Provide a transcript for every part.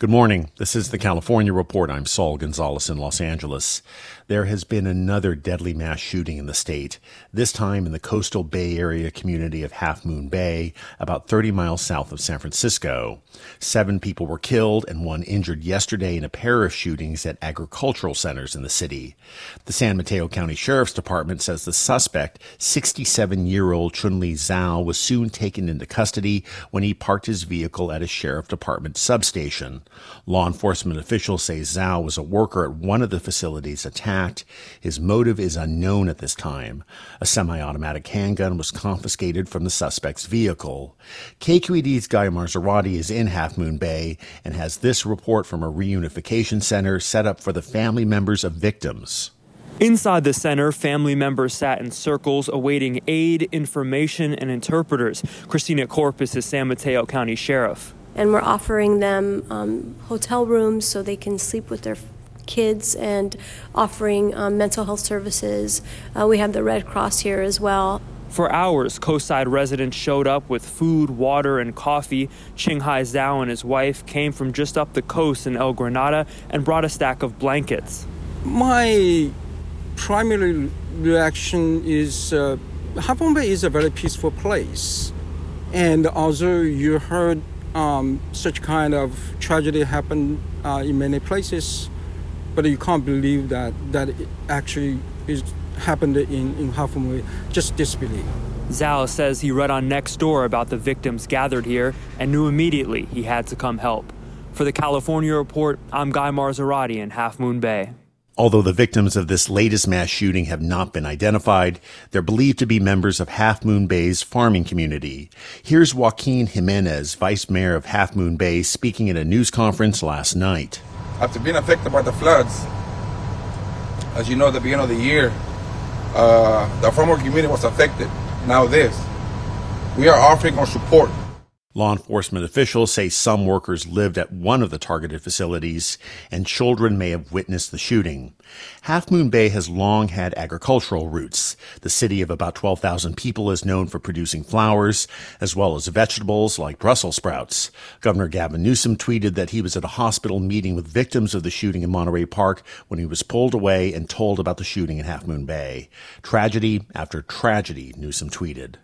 Good morning. This is the California Report. I'm Saul Gonzalez in Los Angeles. There has been another deadly mass shooting in the state, this time in the coastal Bay Area community of Half Moon Bay, about 30 miles south of San Francisco. Seven people were killed and one injured yesterday in a pair of shootings at agricultural centers in the city. The San Mateo County Sheriff's Department says the suspect, 67 year old Chun Chunli Zhao, was soon taken into custody when he parked his vehicle at a sheriff department substation. Law enforcement officials say Zhao was a worker at one of the facilities attacked his motive is unknown at this time. A semi automatic handgun was confiscated from the suspect's vehicle. KQED's Guy Marzorati is in Half Moon Bay and has this report from a reunification center set up for the family members of victims. Inside the center, family members sat in circles awaiting aid, information, and interpreters. Christina Corpus is San Mateo County Sheriff. And we're offering them um, hotel rooms so they can sleep with their kids and offering um, mental health services. Uh, we have the Red Cross here as well. For hours, Coastside residents showed up with food, water, and coffee. Qinghai Zhao and his wife came from just up the coast in El Granada and brought a stack of blankets. My primary reaction is uh, Bay is a very peaceful place. And although you heard um, such kind of tragedy happen uh, in many places, but you can't believe that that actually is happened in in Half Moon Bay. Just disbelief. Zhao says he read on Nextdoor about the victims gathered here and knew immediately he had to come help. For the California Report, I'm Guy Marzorati in Half Moon Bay. Although the victims of this latest mass shooting have not been identified, they're believed to be members of Half Moon Bay's farming community. Here's Joaquin Jimenez, vice mayor of Half Moon Bay, speaking at a news conference last night after being affected by the floods, as you know, at the beginning of the year, uh, the farmer community was affected. Now this, we are offering our support Law enforcement officials say some workers lived at one of the targeted facilities and children may have witnessed the shooting. Half Moon Bay has long had agricultural roots. The city of about 12,000 people is known for producing flowers as well as vegetables like Brussels sprouts. Governor Gavin Newsom tweeted that he was at a hospital meeting with victims of the shooting in Monterey Park when he was pulled away and told about the shooting in Half Moon Bay. Tragedy after tragedy, Newsom tweeted.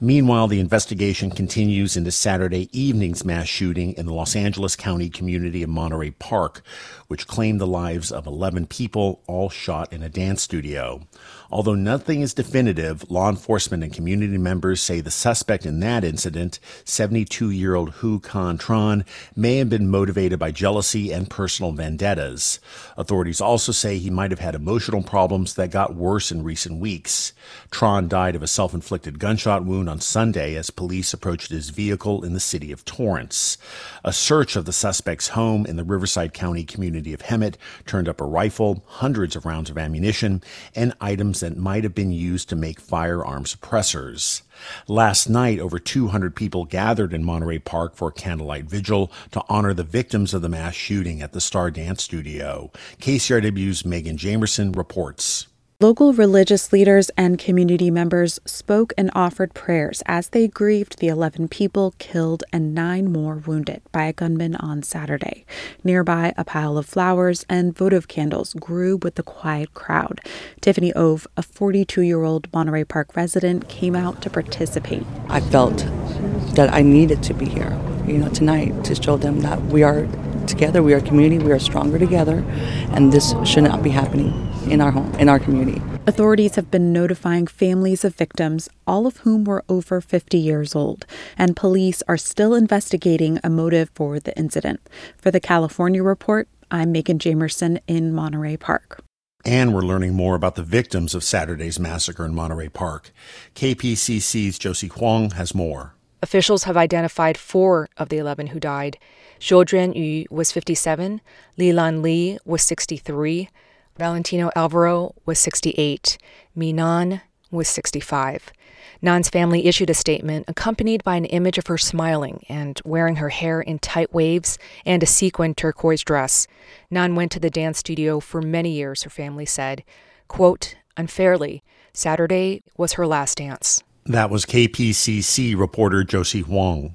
Meanwhile, the investigation continues into Saturday evening's mass shooting in the Los Angeles County community of Monterey Park, which claimed the lives of 11 people, all shot in a dance studio. Although nothing is definitive, law enforcement and community members say the suspect in that incident, 72 year old Huu Can Tran, may have been motivated by jealousy and personal vendettas. Authorities also say he might have had emotional problems that got worse in recent weeks. Tran died of a self inflicted gunshot wound on Sunday as police approached his vehicle in the city of Torrance. A search of the suspect's home in the Riverside County community of Hemet turned up a rifle, hundreds of rounds of ammunition, and items that might have been used to make firearm suppressors. Last night, over 200 people gathered in Monterey Park for a candlelight vigil to honor the victims of the mass shooting at the Star Dance Studio. KCRW's Megan Jamerson reports. Local religious leaders and community members spoke and offered prayers as they grieved the 11 people killed and nine more wounded by a gunman on Saturday. Nearby, a pile of flowers and votive candles grew with the quiet crowd. Tiffany Ove, a 42 year old Monterey Park resident, came out to participate. I felt that I needed to be here, you know, tonight to show them that we are together, we are a community, we are stronger together, and this should not be happening in our home, in our community. Authorities have been notifying families of victims, all of whom were over 50 years old, and police are still investigating a motive for the incident. For the California Report, I'm Megan Jamerson in Monterey Park. And we're learning more about the victims of Saturday's massacre in Monterey Park. KPCC's Josie Huang has more. Officials have identified four of the 11 who died. Xiujuan Yu was 57, Li Lan Li was 63, Valentino Alvero was 68. Minan was 65. Nhan's family issued a statement accompanied by an image of her smiling and wearing her hair in tight waves and a sequined turquoise dress. Nhan went to the dance studio for many years, her family said. Quote, unfairly, Saturday was her last dance. That was KPCC reporter Josie Huang.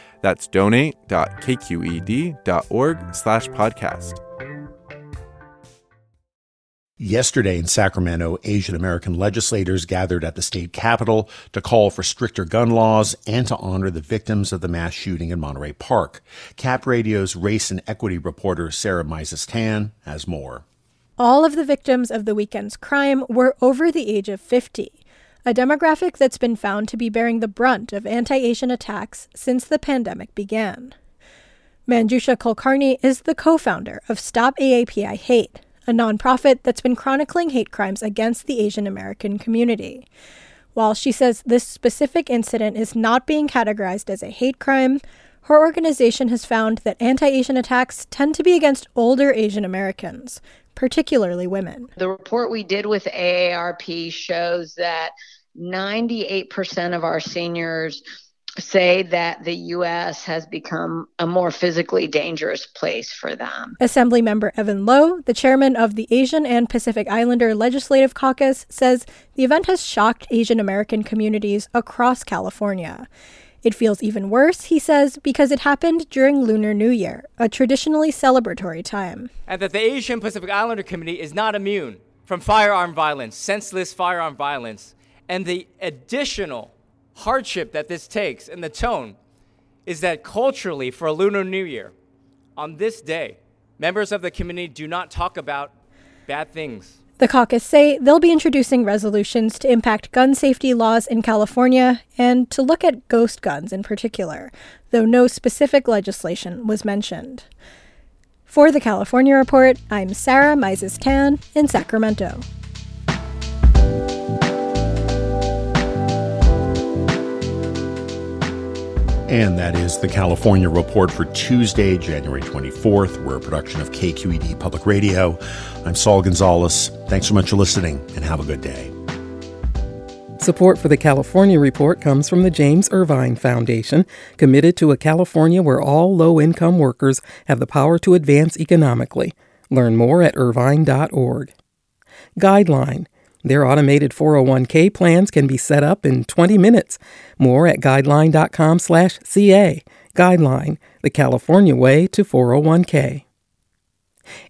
That's donate.kqed.org slash podcast. Yesterday in Sacramento, Asian American legislators gathered at the state capitol to call for stricter gun laws and to honor the victims of the mass shooting in Monterey Park. Cap Radio's race and equity reporter Sarah Mizes Tan has more. All of the victims of the weekend's crime were over the age of 50 a demographic that's been found to be bearing the brunt of anti Asian attacks since the pandemic began. Manjusha Kulkarni is the co founder of Stop AAPI Hate, a nonprofit that's been chronicling hate crimes against the Asian American community. While she says this specific incident is not being categorized as a hate crime, her organization has found that anti Asian attacks tend to be against older Asian Americans, particularly women. The report we did with AARP shows that 98% of our seniors say that the U.S. has become a more physically dangerous place for them. Assemblymember Evan Low, the chairman of the Asian and Pacific Islander Legislative Caucus, says the event has shocked Asian American communities across California. It feels even worse, he says, because it happened during Lunar New Year, a traditionally celebratory time. And that the Asian Pacific Islander community is not immune from firearm violence, senseless firearm violence. And the additional hardship that this takes and the tone is that culturally, for a Lunar New Year, on this day, members of the community do not talk about bad things. The caucus say they'll be introducing resolutions to impact gun safety laws in California and to look at ghost guns in particular, though no specific legislation was mentioned. For the California Report, I'm Sarah Mizes Tan in Sacramento. And that is the California Report for Tuesday, January 24th. We're a production of KQED Public Radio. I'm Saul Gonzalez. Thanks so much for listening and have a good day. Support for the California Report comes from the James Irvine Foundation, committed to a California where all low income workers have the power to advance economically. Learn more at irvine.org. Guideline their automated 401k plans can be set up in 20 minutes. More at guideline.com/ca. Guideline, the California way to 401k.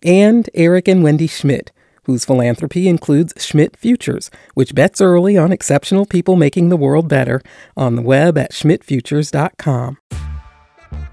And Eric and Wendy Schmidt, whose philanthropy includes Schmidt Futures, which bets early on exceptional people making the world better on the web at schmidtfutures.com.